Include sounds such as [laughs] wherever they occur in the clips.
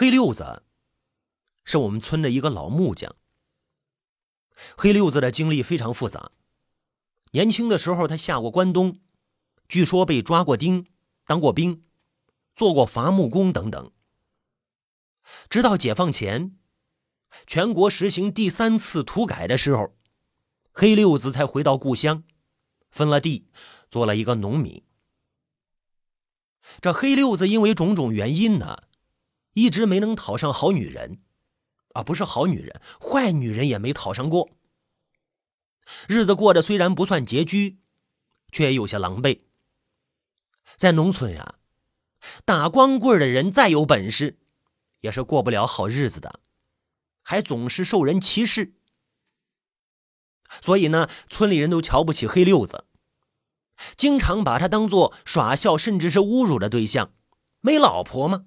黑六子是我们村的一个老木匠。黑六子的经历非常复杂，年轻的时候他下过关东，据说被抓过丁，当过兵，做过伐木工等等。直到解放前，全国实行第三次土改的时候，黑六子才回到故乡，分了地，做了一个农民。这黑六子因为种种原因呢，一直没能讨上好女人，啊，不是好女人，坏女人也没讨上过。日子过得虽然不算拮据，却也有些狼狈。在农村呀，打光棍的人再有本事，也是过不了好日子的，还总是受人歧视。所以呢，村里人都瞧不起黑六子。经常把他当做耍笑，甚至是侮辱的对象。没老婆吗？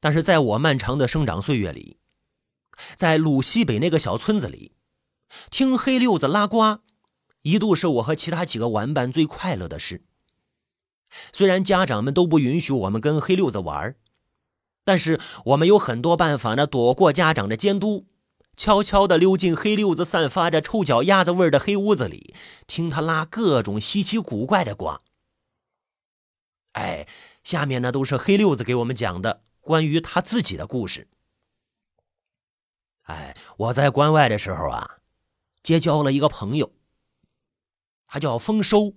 但是在我漫长的生长岁月里，在鲁西北那个小村子里，听黑六子拉呱，一度是我和其他几个玩伴最快乐的事。虽然家长们都不允许我们跟黑六子玩，但是我们有很多办法呢，躲过家长的监督。悄悄地溜进黑六子散发着臭脚丫子味的黑屋子里，听他拉各种稀奇古怪的瓜。哎，下面呢都是黑六子给我们讲的关于他自己的故事。哎，我在关外的时候啊，结交了一个朋友，他叫丰收。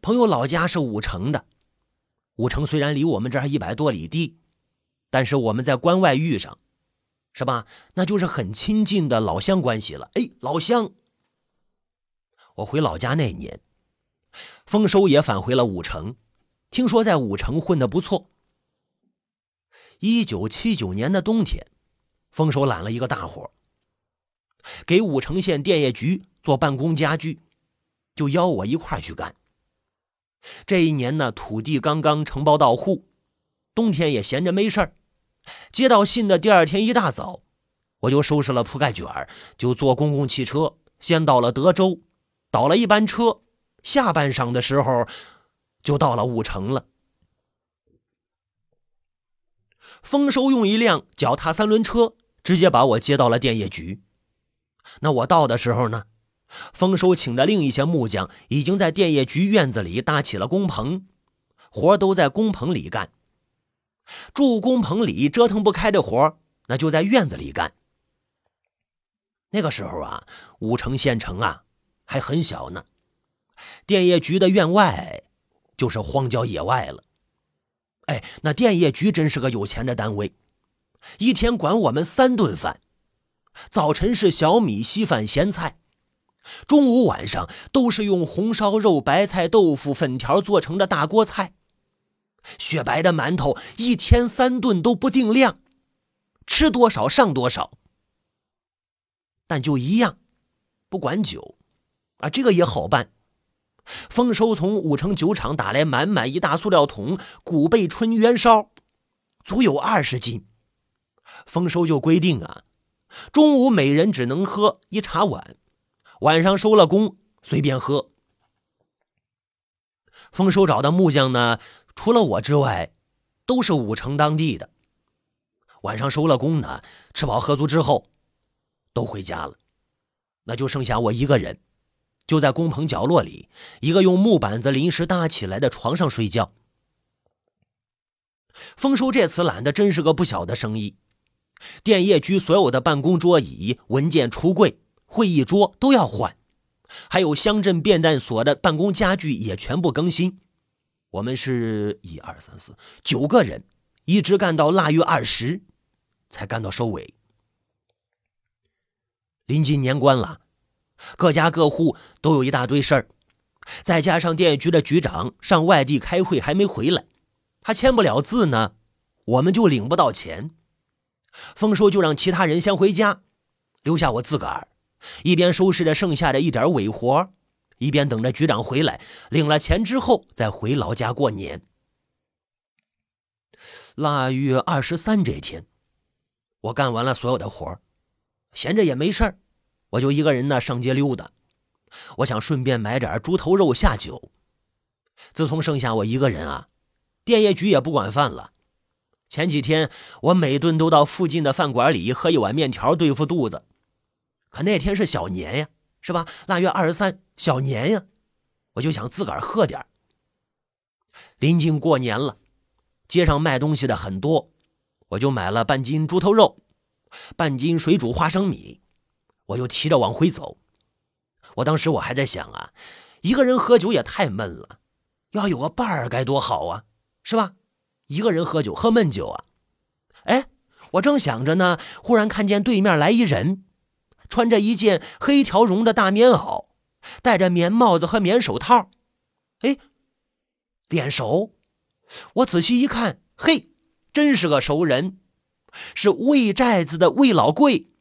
朋友老家是武城的，武城虽然离我们这儿一百多里地，但是我们在关外遇上。是吧？那就是很亲近的老乡关系了。哎，老乡，我回老家那年，丰收也返回了武城，听说在武城混得不错。一九七九年的冬天，丰收揽了一个大活，给武城县电业局做办公家具，就邀我一块去干。这一年呢，土地刚刚承包到户，冬天也闲着没事儿。接到信的第二天一大早，我就收拾了铺盖卷就坐公共汽车先到了德州，倒了一班车，下半晌的时候就到了武城了。丰收用一辆脚踏三轮车直接把我接到了电业局。那我到的时候呢，丰收请的另一些木匠已经在电业局院子里搭起了工棚，活都在工棚里干。住工棚里折腾不开的活那就在院子里干。那个时候啊，武城县城啊还很小呢，电业局的院外就是荒郊野外了。哎，那电业局真是个有钱的单位，一天管我们三顿饭，早晨是小米稀饭咸菜，中午晚上都是用红烧肉、白菜、豆腐、粉条做成的大锅菜。雪白的馒头，一天三顿都不定量，吃多少上多少。但就一样，不管酒，啊，这个也好办。丰收从武城酒厂打来满满一大塑料桶古贝春元烧，足有二十斤。丰收就规定啊，中午每人只能喝一茶碗，晚上收了工随便喝。丰收找的木匠呢？除了我之外，都是武城当地的。晚上收了工呢，吃饱喝足之后，都回家了，那就剩下我一个人，就在工棚角落里一个用木板子临时搭起来的床上睡觉。丰收这次揽的真是个不小的生意，电业局所有的办公桌椅、文件橱柜、会议桌都要换，还有乡镇变电所的办公家具也全部更新。我们是一二三四九个人，一直干到腊月二十，才干到收尾。临近年关了，各家各户都有一大堆事儿，再加上电业局的局长上外地开会还没回来，他签不了字呢，我们就领不到钱。丰收就让其他人先回家，留下我自个儿，一边收拾着剩下的一点尾活。一边等着局长回来，领了钱之后再回老家过年。腊月二十三这天，我干完了所有的活闲着也没事儿我就一个人呢上街溜达。我想顺便买点猪头肉下酒。自从剩下我一个人啊，电业局也不管饭了。前几天我每顿都到附近的饭馆里喝一碗面条对付肚子，可那天是小年呀，是吧？腊月二十三，小年呀，我就想自个儿喝点临近过年了，街上卖东西的很多，我就买了半斤猪头肉，半斤水煮花生米，我就提着往回走。我当时我还在想啊，一个人喝酒也太闷了，要有个伴儿该多好啊，是吧？一个人喝酒喝闷酒啊！哎，我正想着呢，忽然看见对面来一人，穿着一件黑条绒的大棉袄，戴着棉帽子和棉手套。哎，脸熟！我仔细一看，嘿，真是个熟人，是魏寨子的魏老贵。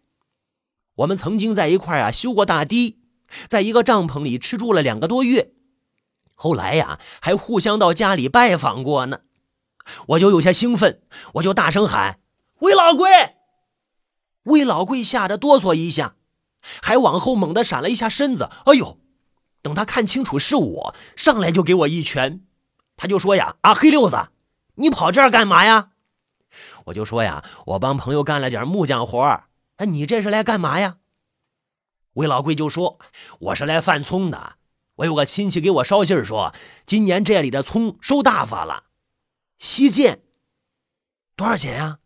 我们曾经在一块啊修过大堤。在一个帐篷里吃住了两个多月，后来呀，还互相到家里拜访过呢。我就有些兴奋，我就大声喊：“魏老贵！”魏老贵吓得哆嗦一下，还往后猛地闪了一下身子。哎呦！等他看清楚是我，上来就给我一拳。他就说：“呀，啊，黑六子，你跑这儿干嘛呀？”我就说：“呀，我帮朋友干了点木匠活哎，你这是来干嘛呀？”魏老贵就说：“我是来贩葱的，我有个亲戚给我捎信说，今年这里的葱收大发了。西贱多少钱呀？”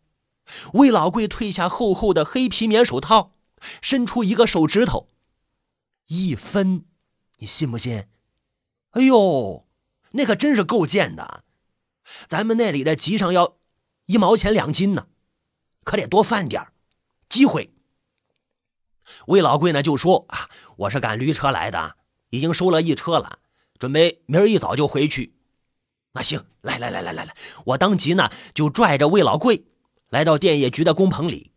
魏老贵褪下厚厚的黑皮棉手套，伸出一个手指头，一分，你信不信？哎呦，那可真是够贱的！咱们那里的集上要一毛钱两斤呢，可得多贩点机会。魏老贵呢就说：“啊，我是赶驴车来的，已经收了一车了，准备明儿一早就回去。那行，来来来来来来，我当即呢就拽着魏老贵来到电业局的工棚里，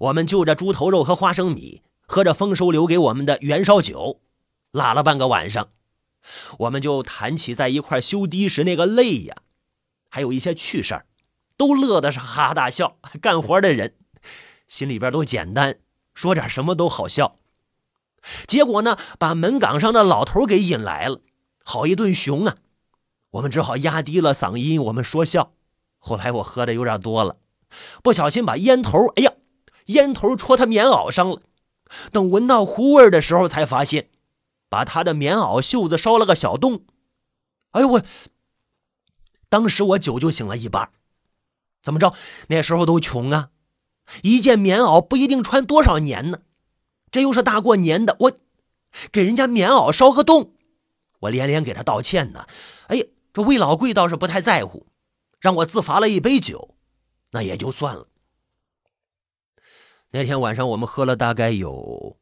我们就着猪头肉和花生米，喝着丰收留给我们的元烧酒，拉了半个晚上，我们就谈起在一块修堤时那个累呀，还有一些趣事儿，都乐的是哈哈大笑。干活的人心里边都简单。”说点什么都好笑，结果呢，把门岗上的老头给引来了，好一顿熊啊！我们只好压低了嗓音，我们说笑。后来我喝的有点多了，不小心把烟头，哎呀，烟头戳他棉袄上了。等闻到糊味的时候，才发现把他的棉袄袖子烧了个小洞。哎呦我！当时我酒就醒了一半。怎么着？那时候都穷啊。一件棉袄不一定穿多少年呢，这又是大过年的，我给人家棉袄烧个洞，我连连给他道歉呢。哎呀，这魏老贵倒是不太在乎，让我自罚了一杯酒，那也就算了。那天晚上我们喝了大概有，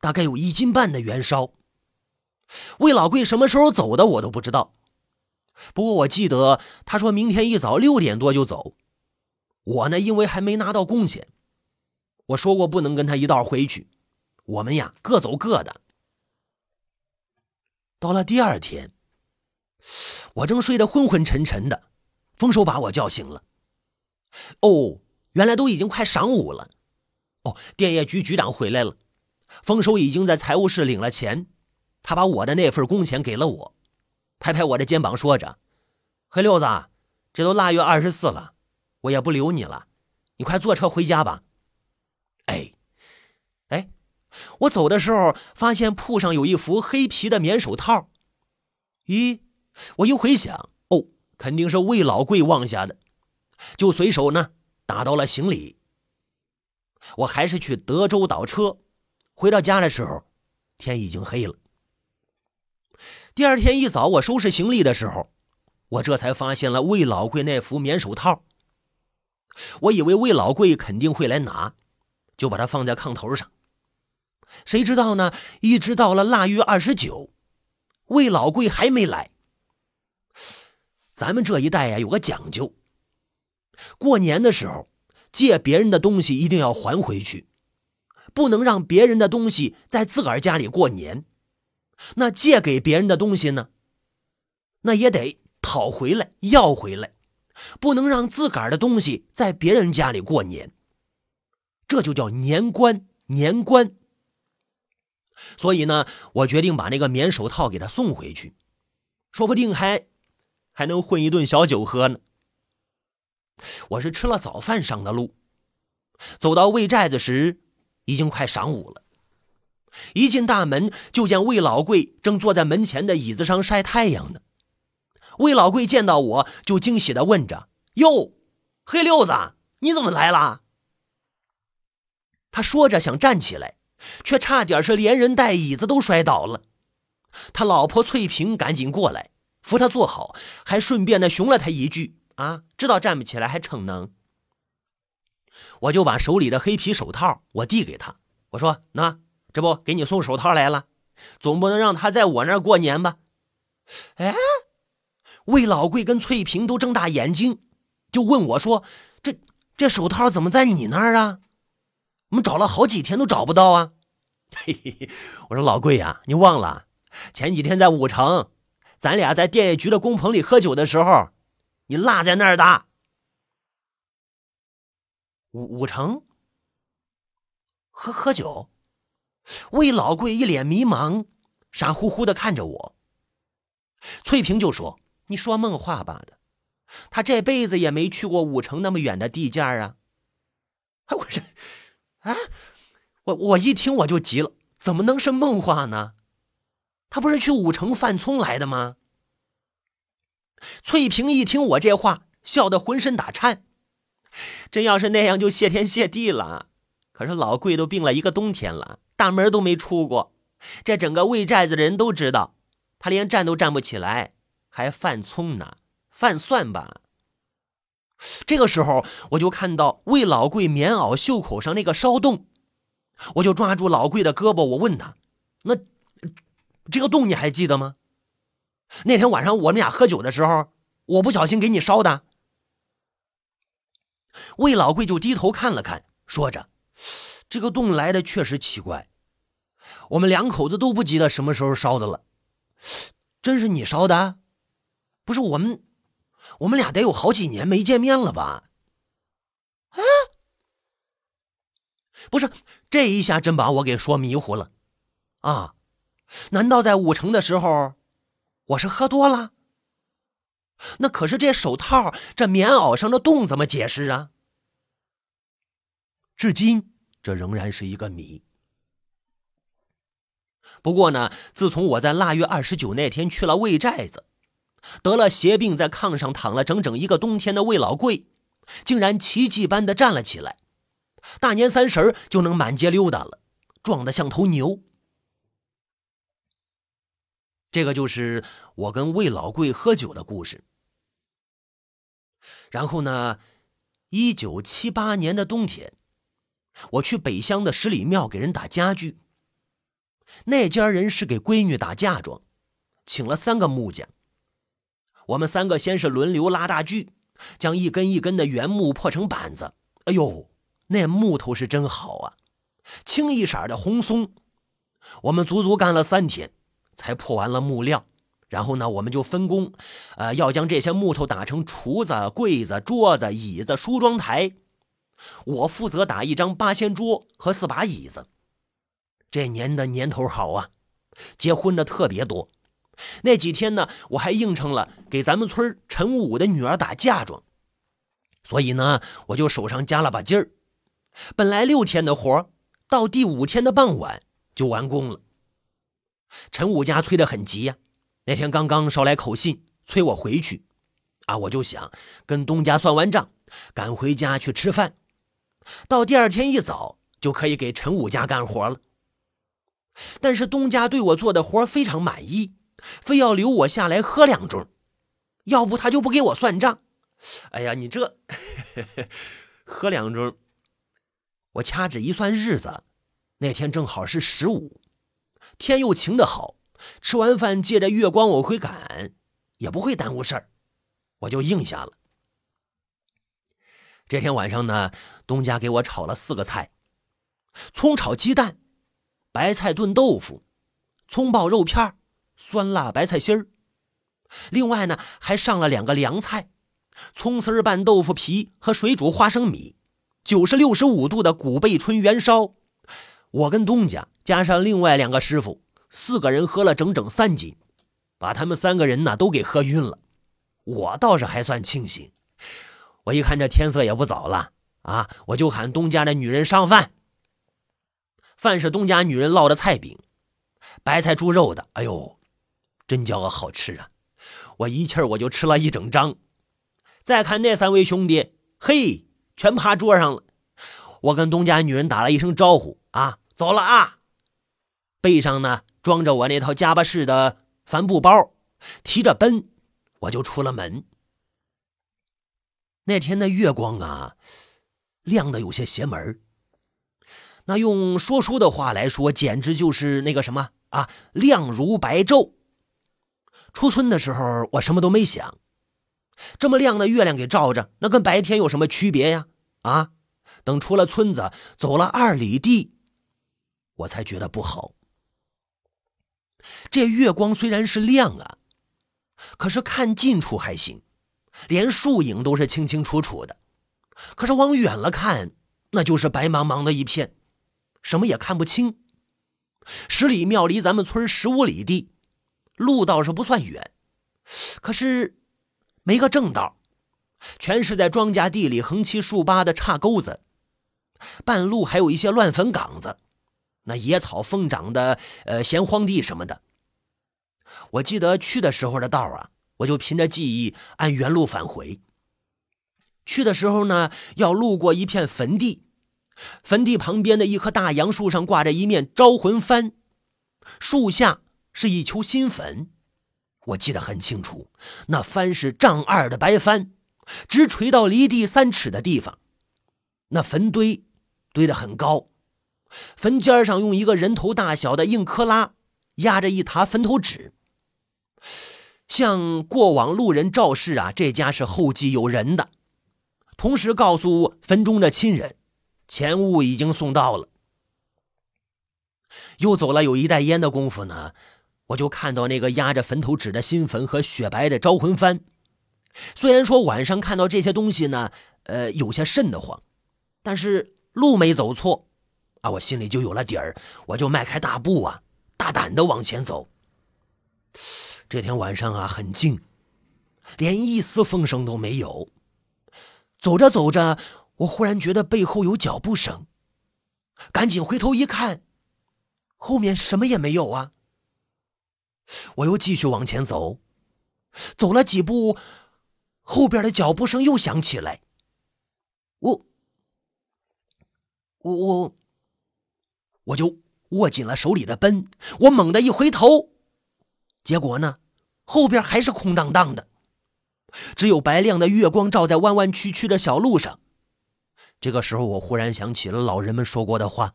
大概有一斤半的元烧。魏老贵什么时候走的我都不知道，不过我记得他说明天一早六点多就走。我呢，因为还没拿到工钱，我说过不能跟他一道回去，我们呀各走各的。到了第二天，我正睡得昏昏沉沉的，丰收把我叫醒了。哦，原来都已经快晌午了。哦，电业局局长回来了，丰收已经在财务室领了钱，他把我的那份工钱给了我，拍拍我的肩膀，说着：“黑六子，这都腊月二十四了。”我也不留你了，你快坐车回家吧。哎，哎，我走的时候发现铺上有一副黑皮的棉手套。咦，我一回想，哦，肯定是魏老贵忘下的，就随手呢打到了行李。我还是去德州倒车，回到家的时候，天已经黑了。第二天一早，我收拾行李的时候，我这才发现了魏老贵那副棉手套。我以为魏老贵肯定会来拿，就把它放在炕头上。谁知道呢？一直到了腊月二十九，魏老贵还没来。咱们这一代呀，有个讲究：过年的时候借别人的东西一定要还回去，不能让别人的东西在自个儿家里过年。那借给别人的东西呢，那也得讨回来，要回来。不能让自个儿的东西在别人家里过年，这就叫年关年关。所以呢，我决定把那个棉手套给他送回去，说不定还还能混一顿小酒喝呢。我是吃了早饭上的路，走到魏寨子时，已经快晌午了。一进大门，就见魏老贵正坐在门前的椅子上晒太阳呢。魏老贵见到我就惊喜的问着：“哟，黑六子，你怎么来了？”他说着想站起来，却差点是连人带椅子都摔倒了。他老婆翠萍赶紧过来扶他坐好，还顺便的熊了他一句：“啊，知道站不起来还逞能。”我就把手里的黑皮手套我递给他，我说：“那。”这不给你送手套来了，总不能让他在我那儿过年吧？哎，魏老贵跟翠萍都睁大眼睛，就问我说：“这这手套怎么在你那儿啊？我们找了好几天都找不到啊！” [laughs] 嘿嘿，我说老贵呀，你忘了前几天在武城，咱俩在电业局的工棚里喝酒的时候，你落在那儿的。武武城喝喝酒。魏老贵一脸迷茫，傻乎乎的看着我。翠萍就说：“你说梦话吧的，他这辈子也没去过武城那么远的地界啊。”哎，我这，啊，我我一听我就急了，怎么能是梦话呢？他不是去武城犯葱来的吗？翠萍一听我这话，笑得浑身打颤。真要是那样，就谢天谢地了。可是老贵都病了一个冬天了。大门都没出过，这整个魏寨子的人都知道，他连站都站不起来，还犯葱呢，犯蒜吧。这个时候，我就看到魏老贵棉袄袖口上那个烧洞，我就抓住老贵的胳膊，我问他：“那这个洞你还记得吗？那天晚上我们俩喝酒的时候，我不小心给你烧的。”魏老贵就低头看了看，说着。这个洞来的确实奇怪，我们两口子都不记得什么时候烧的了。真是你烧的？不是我们，我们俩得有好几年没见面了吧？啊？不是，这一下真把我给说迷糊了。啊？难道在武城的时候，我是喝多了？那可是这手套、这棉袄上的洞怎么解释啊？至今。这仍然是一个谜。不过呢，自从我在腊月二十九那天去了魏寨子，得了邪病，在炕上躺了整整一个冬天的魏老贵，竟然奇迹般的站了起来，大年三十就能满街溜达了，壮得像头牛。这个就是我跟魏老贵喝酒的故事。然后呢，一九七八年的冬天。我去北乡的十里庙给人打家具，那家人是给闺女打嫁妆，请了三个木匠。我们三个先是轮流拉大锯，将一根一根的原木破成板子。哎呦，那木头是真好啊，青一色的红松。我们足足干了三天，才破完了木料。然后呢，我们就分工，呃，要将这些木头打成厨子、柜子、桌子、椅子、梳妆台。我负责打一张八仙桌和四把椅子。这年的年头好啊，结婚的特别多。那几天呢，我还应承了给咱们村陈武的女儿打嫁妆，所以呢，我就手上加了把劲儿。本来六天的活，到第五天的傍晚就完工了。陈武家催得很急呀，那天刚刚捎来口信，催我回去。啊，我就想跟东家算完账，赶回家去吃饭。到第二天一早就可以给陈武家干活了。但是东家对我做的活非常满意，非要留我下来喝两盅，要不他就不给我算账。哎呀，你这 [laughs] 喝两盅，我掐指一算日子，那天正好是十五，天又晴得好，吃完饭借着月光往回赶，也不会耽误事儿，我就应下了。这天晚上呢，东家给我炒了四个菜：葱炒鸡蛋、白菜炖豆腐、葱爆肉片、酸辣白菜心儿。另外呢，还上了两个凉菜：葱丝拌豆腐皮和水煮花生米，九十六十五度的古贝春元烧。我跟东家加上另外两个师傅，四个人喝了整整三斤，把他们三个人呢都给喝晕了。我倒是还算清醒。我一看这天色也不早了啊，我就喊东家的女人上饭。饭是东家女人烙的菜饼，白菜猪肉的，哎呦，真叫个好吃啊！我一气儿我就吃了一整张。再看那三位兄弟，嘿，全趴桌上了。我跟东家女人打了一声招呼啊，走了啊。背上呢装着我那套夹巴式的帆布包，提着奔，我就出了门。那天的月光啊，亮的有些邪门那用说书的话来说，简直就是那个什么啊，亮如白昼。出村的时候，我什么都没想，这么亮的月亮给照着，那跟白天有什么区别呀？啊，等出了村子，走了二里地，我才觉得不好。这月光虽然是亮啊，可是看近处还行，连树影都是清清楚楚的。可是往远了看，那就是白茫茫的一片，什么也看不清。十里庙离咱们村十五里地，路倒是不算远，可是没个正道，全是在庄稼地里横七竖八的岔沟子，半路还有一些乱坟岗子。那野草疯长的，呃，闲荒地什么的。我记得去的时候的道啊，我就凭着记忆按原路返回。去的时候呢，要路过一片坟地，坟地旁边的一棵大杨树上挂着一面招魂幡，树下是一丘新坟。我记得很清楚，那幡是丈二的白幡，直垂到离地三尺的地方。那坟堆堆得很高。坟尖上用一个人头大小的硬克拉压着一沓坟头纸，向过往路人昭示啊，这家是后继有人的，同时告诉坟中的亲人，钱物已经送到了。又走了有一袋烟的功夫呢，我就看到那个压着坟头纸的新坟和雪白的招魂幡。虽然说晚上看到这些东西呢，呃，有些瘆得慌，但是路没走错。啊，我心里就有了底儿，我就迈开大步啊，大胆的往前走。这天晚上啊，很静，连一丝风声都没有。走着走着，我忽然觉得背后有脚步声，赶紧回头一看，后面什么也没有啊。我又继续往前走，走了几步，后边的脚步声又响起来。我，我我。我就握紧了手里的奔，我猛地一回头，结果呢，后边还是空荡荡的，只有白亮的月光照在弯弯曲曲的小路上。这个时候，我忽然想起了老人们说过的话，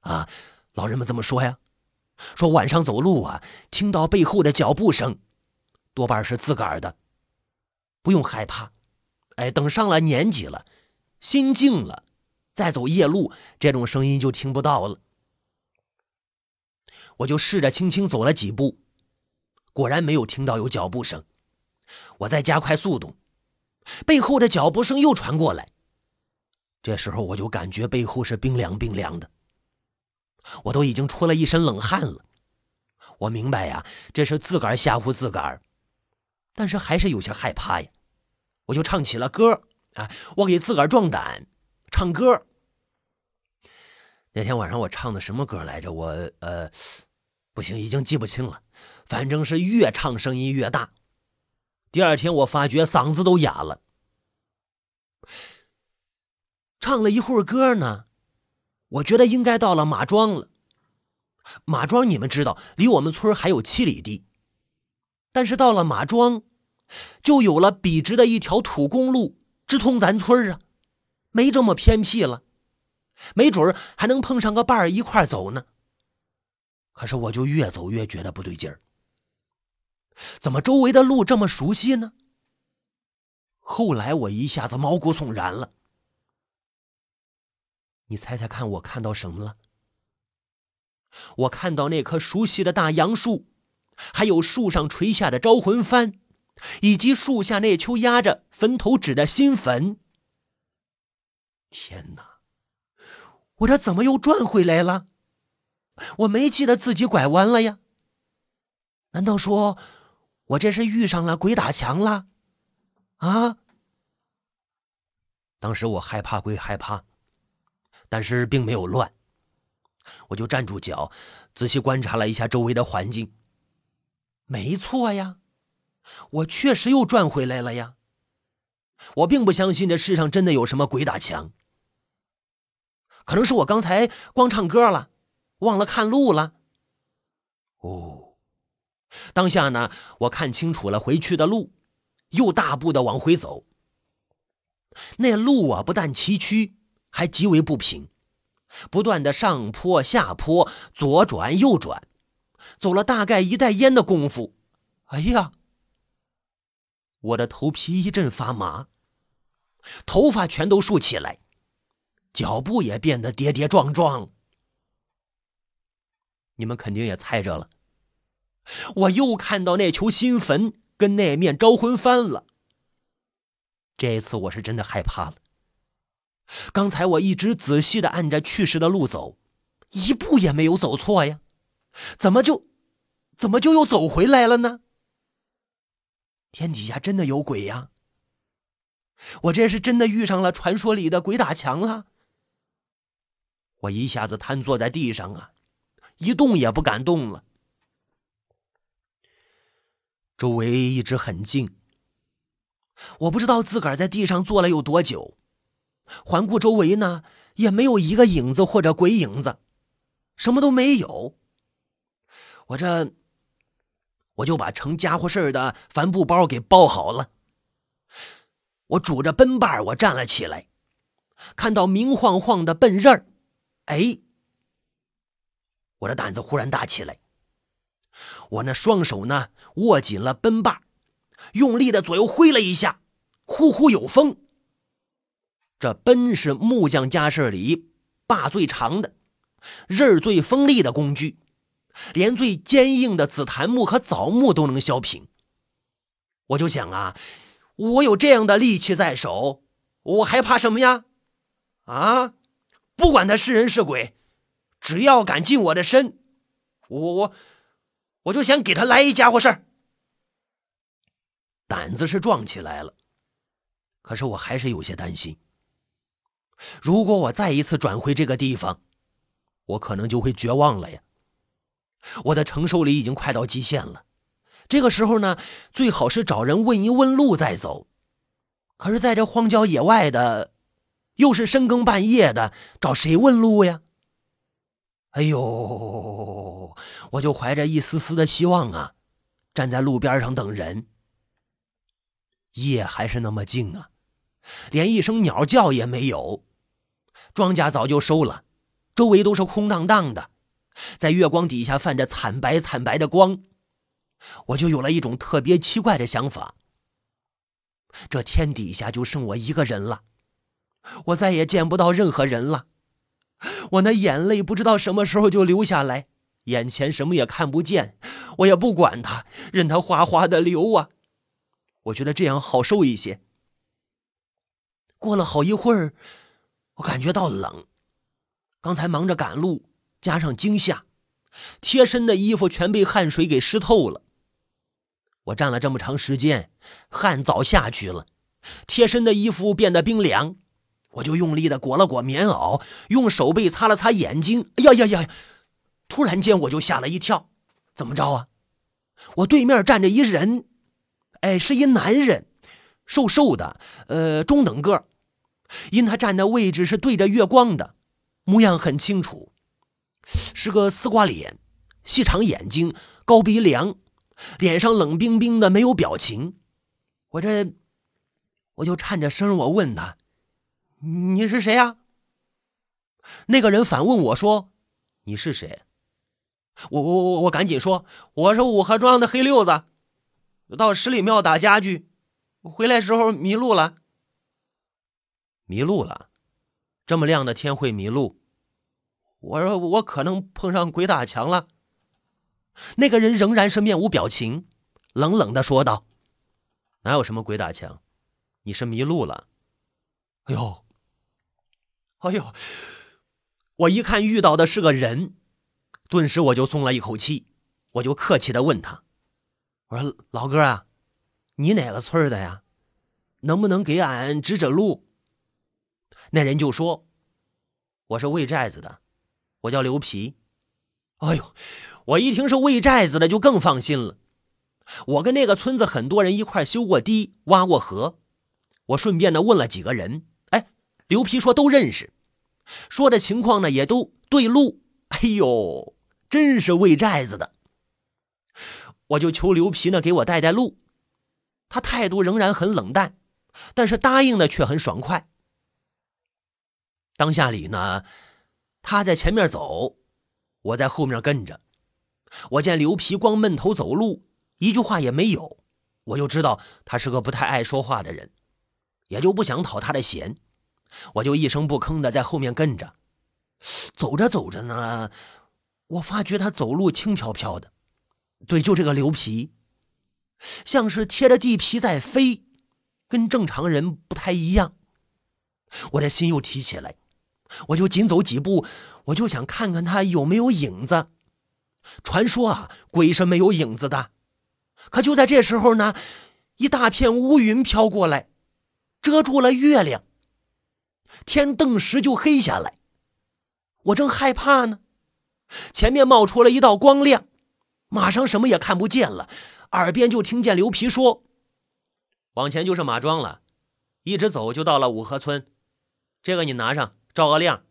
啊，老人们怎么说呀？说晚上走路啊，听到背后的脚步声，多半是自个儿的，不用害怕。哎，等上了年纪了，心静了。再走夜路，这种声音就听不到了。我就试着轻轻走了几步，果然没有听到有脚步声。我再加快速度，背后的脚步声又传过来。这时候我就感觉背后是冰凉冰凉的，我都已经出了一身冷汗了。我明白呀，这是自个儿吓唬自个儿，但是还是有些害怕呀。我就唱起了歌啊，我给自个儿壮胆，唱歌。那天晚上我唱的什么歌来着？我呃，不行，已经记不清了。反正是越唱声音越大。第二天我发觉嗓子都哑了。唱了一会儿歌呢，我觉得应该到了马庄了。马庄你们知道，离我们村还有七里地。但是到了马庄，就有了笔直的一条土公路，直通咱村啊，没这么偏僻了。没准还能碰上个伴儿一块走呢。可是我就越走越觉得不对劲儿，怎么周围的路这么熟悉呢？后来我一下子毛骨悚然了。你猜猜看，我看到什么了？我看到那棵熟悉的大杨树，还有树上垂下的招魂幡，以及树下那丘压着坟头纸的新坟。天哪！我这怎么又转回来了？我没记得自己拐弯了呀？难道说我这是遇上了鬼打墙了，啊！当时我害怕归害怕，但是并没有乱。我就站住脚，仔细观察了一下周围的环境。没错呀，我确实又转回来了呀。我并不相信这世上真的有什么鬼打墙，可能是我刚才光唱歌了，忘了看路了。哦。当下呢，我看清楚了回去的路，又大步的往回走。那路啊，不但崎岖，还极为不平，不断的上坡下坡，左转右转，走了大概一袋烟的功夫，哎呀，我的头皮一阵发麻，头发全都竖起来，脚步也变得跌跌撞撞。你们肯定也猜着了。我又看到那球新坟跟那面招魂幡了。这次我是真的害怕了。刚才我一直仔细的按着去时的路走，一步也没有走错呀，怎么就，怎么就又走回来了呢？天底下真的有鬼呀！我这是真的遇上了传说里的鬼打墙了。我一下子瘫坐在地上啊，一动也不敢动了。周围一直很静，我不知道自个儿在地上坐了有多久。环顾周围呢，也没有一个影子或者鬼影子，什么都没有。我这，我就把成家伙事儿的帆布包给包好了。我拄着奔把我站了起来，看到明晃晃的笨刃儿，哎，我的胆子忽然大起来。我那双手呢，握紧了奔把，用力的左右挥了一下，呼呼有风。这奔是木匠家事里把最长的、刃最锋利的工具，连最坚硬的紫檀木和枣木都能削平。我就想啊，我有这样的利器在手，我还怕什么呀？啊，不管他是人是鬼，只要敢近我的身，我我。我就想给他来一家伙事儿，胆子是壮起来了，可是我还是有些担心。如果我再一次转回这个地方，我可能就会绝望了呀。我的承受力已经快到极限了。这个时候呢，最好是找人问一问路再走。可是，在这荒郊野外的，又是深更半夜的，找谁问路呀？哎呦，我就怀着一丝丝的希望啊，站在路边上等人。夜还是那么静啊，连一声鸟叫也没有。庄稼早就收了，周围都是空荡荡的，在月光底下泛着惨白惨白的光，我就有了一种特别奇怪的想法：这天底下就剩我一个人了，我再也见不到任何人了。我那眼泪不知道什么时候就流下来，眼前什么也看不见，我也不管它，任它哗哗的流啊。我觉得这样好受一些。过了好一会儿，我感觉到冷，刚才忙着赶路，加上惊吓，贴身的衣服全被汗水给湿透了。我站了这么长时间，汗早下去了，贴身的衣服变得冰凉。我就用力的裹了裹棉袄，用手背擦了擦眼睛。哎呀呀呀！突然间我就吓了一跳，怎么着啊？我对面站着一人，哎，是一男人，瘦瘦的，呃，中等个因他站的位置是对着月光的，模样很清楚，是个丝瓜脸，细长眼睛，高鼻梁，脸上冷冰冰的，没有表情。我这，我就颤着声，我问他。你是谁呀？那个人反问我说：“你是谁？”我我我我赶紧说：“我是五河庄的黑六子，到十里庙打家具，回来时候迷路了。”迷路了？这么亮的天会迷路？我说我可能碰上鬼打墙了。那个人仍然是面无表情，冷冷的说道：“哪有什么鬼打墙？你是迷路了。”哎呦！哎呦！我一看遇到的是个人，顿时我就松了一口气。我就客气的问他：“我说老哥啊，你哪个村的呀？能不能给俺指指路？那人就说：“我是魏寨子的，我叫刘皮。”哎呦，我一听是魏寨子的，就更放心了。我跟那个村子很多人一块修过堤、挖过河，我顺便呢问了几个人，哎，刘皮说都认识，说的情况呢也都对路。哎呦，真是魏寨子的。我就求刘皮呢给我带带路，他态度仍然很冷淡，但是答应的却很爽快。当下里呢，他在前面走，我在后面跟着。我见刘皮光闷头走路，一句话也没有，我就知道他是个不太爱说话的人，也就不想讨他的嫌，我就一声不吭的在后面跟着。走着走着呢，我发觉他走路轻飘飘的。对，就这个刘皮，像是贴着地皮在飞，跟正常人不太一样。我的心又提起来，我就紧走几步，我就想看看他有没有影子。传说啊，鬼是没有影子的。可就在这时候呢，一大片乌云飘过来，遮住了月亮，天顿时就黑下来。我正害怕呢，前面冒出了一道光亮。马上什么也看不见了，耳边就听见刘皮说：“往前就是马庄了，一直走就到了五河村。这个你拿上，照个亮。”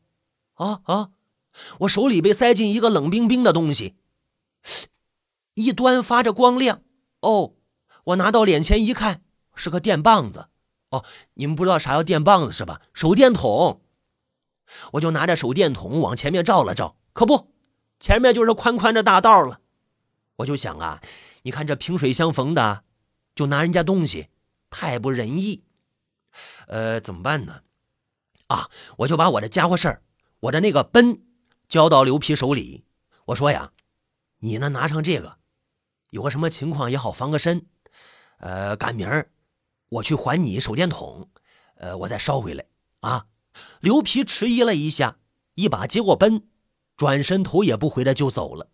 啊啊！我手里被塞进一个冷冰冰的东西，一端发着光亮。哦，我拿到脸前一看，是个电棒子。哦，你们不知道啥叫电棒子是吧？手电筒。我就拿着手电筒往前面照了照，可不，前面就是宽宽的大道了。我就想啊，你看这萍水相逢的，就拿人家东西，太不仁义。呃，怎么办呢？啊，我就把我的家伙事儿，我的那个奔，交到刘皮手里。我说呀，你呢拿上这个，有个什么情况也好防个身。呃，赶明儿我去还你手电筒，呃，我再捎回来啊。刘皮迟疑了一下，一把接过奔，转身头也不回的就走了。